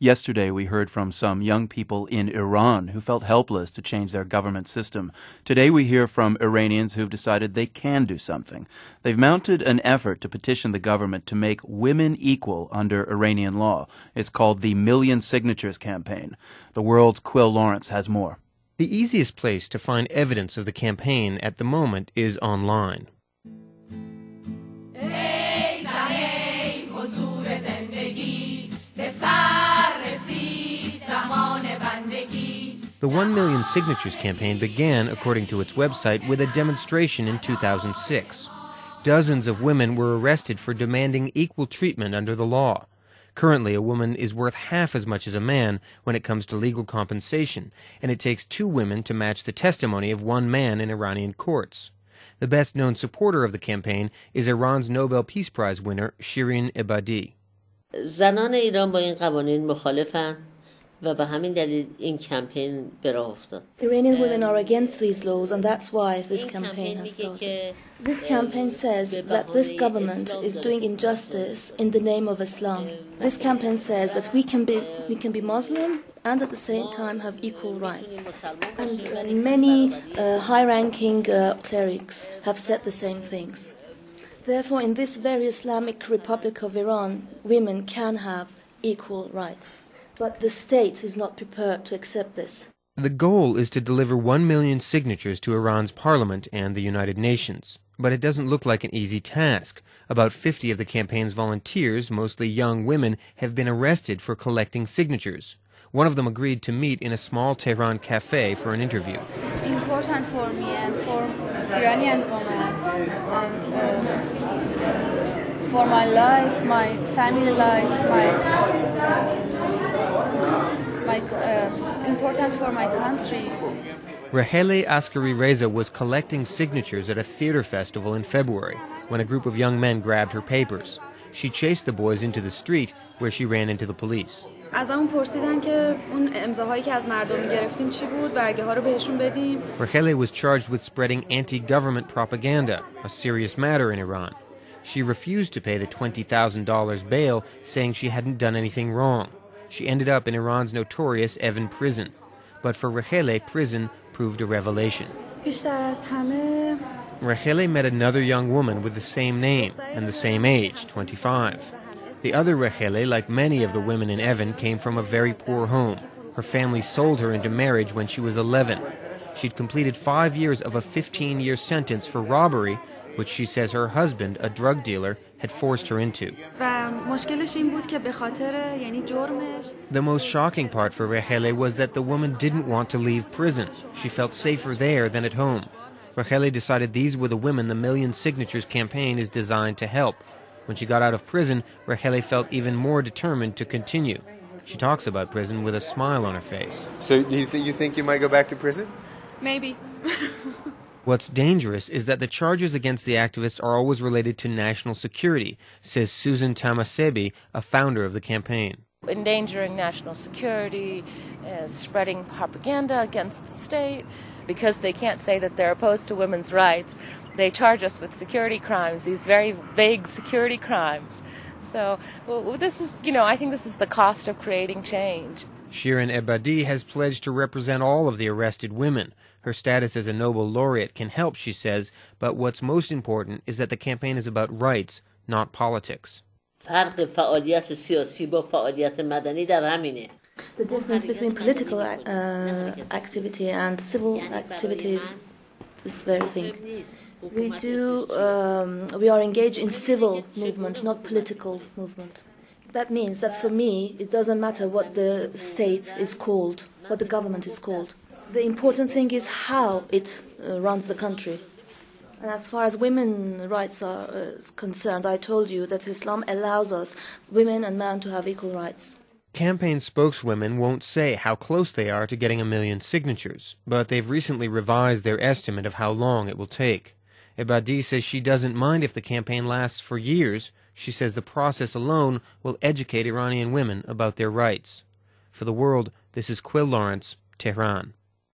Yesterday, we heard from some young people in Iran who felt helpless to change their government system. Today, we hear from Iranians who've decided they can do something. They've mounted an effort to petition the government to make women equal under Iranian law. It's called the Million Signatures Campaign. The world's Quil Lawrence has more. The easiest place to find evidence of the campaign at the moment is online. The 1 Million Signatures campaign began, according to its website, with a demonstration in 2006. Dozens of women were arrested for demanding equal treatment under the law. Currently, a woman is worth half as much as a man when it comes to legal compensation, and it takes two women to match the testimony of one man in Iranian courts. The best known supporter of the campaign is Iran's Nobel Peace Prize winner Shirin Ebadi. زنان ایران با این قوانین مخالفن و به همین دلیل این کمپین به راه افتاد. Iranian women are against these laws and that's why this campaign has started. This campaign says that this government is doing injustice in the name of Islam. This campaign says that we can be we can be Muslim and at the same time have equal rights. And many uh, high-ranking uh, clerics have said the same things. Therefore, in this very Islamic Republic of Iran, women can have equal rights. But the state is not prepared to accept this. The goal is to deliver 1 million signatures to Iran's parliament and the United Nations. But it doesn't look like an easy task. About 50 of the campaign's volunteers, mostly young women, have been arrested for collecting signatures. One of them agreed to meet in a small Tehran cafe for an interview. It's important for me and for Iranian women and uh, for my life, my family life, my uh, my, uh, important for my country. Rahele Askari Reza was collecting signatures at a theater festival in February when a group of young men grabbed her papers. She chased the boys into the street where she ran into the police. پرسیدن که اون امضاهایی که از مردم گرفتیم چی بود برگه ها رو بهشون بدیم Rahele was charged with spreading anti-government propaganda, a serious matter in Iran. She refused to pay the $20,000 bail, saying she hadn't done anything wrong. She ended up in Iran's notorious Evin prison. But for Rahele, prison proved a revelation. Rahele met another young woman with the same name and the same age, 25. The other Rahele, like many of the women in Evin, came from a very poor home. Her family sold her into marriage when she was 11. She'd completed five years of a 15 year sentence for robbery which she says her husband, a drug dealer, had forced her into. The most shocking part for Rahele was that the woman didn't want to leave prison. She felt safer there than at home. Rahele decided these were the women the Million Signatures campaign is designed to help. When she got out of prison, Rahele felt even more determined to continue. She talks about prison with a smile on her face. So, do you, th- you think you might go back to prison? Maybe. What's dangerous is that the charges against the activists are always related to national security, says Susan Tahmasebi, a founder of the campaign. Endangering national security, uh, spreading propaganda against the state, because they can't say that they're opposed to women's rights. They charge us with security crimes, these very vague security crimes. So well, this is, you know, I think this is the cost of creating change. Shirin Ebadi has pledged to represent all of the arrested women. Her status as a Nobel laureate can help, she says, but what's most important is that the campaign is about rights, not politics. The difference between political uh, activity and civil activities is very thing. We do, um, we are engaged in civil movement, not political movement. That means that for me, it doesn't matter what the state is called, what the government is called. The important thing is how it uh, runs the country. And as far as women's rights are uh, concerned, I told you that Islam allows us, women and men, to have equal rights. Campaign spokeswomen won't say how close they are to getting a million signatures, but they've recently revised their estimate of how long it will take. Ebadi says she doesn't mind if the campaign lasts for years. She says the process alone will educate Iranian women about their rights. For the world, this is Quil Lawrence, Tehran.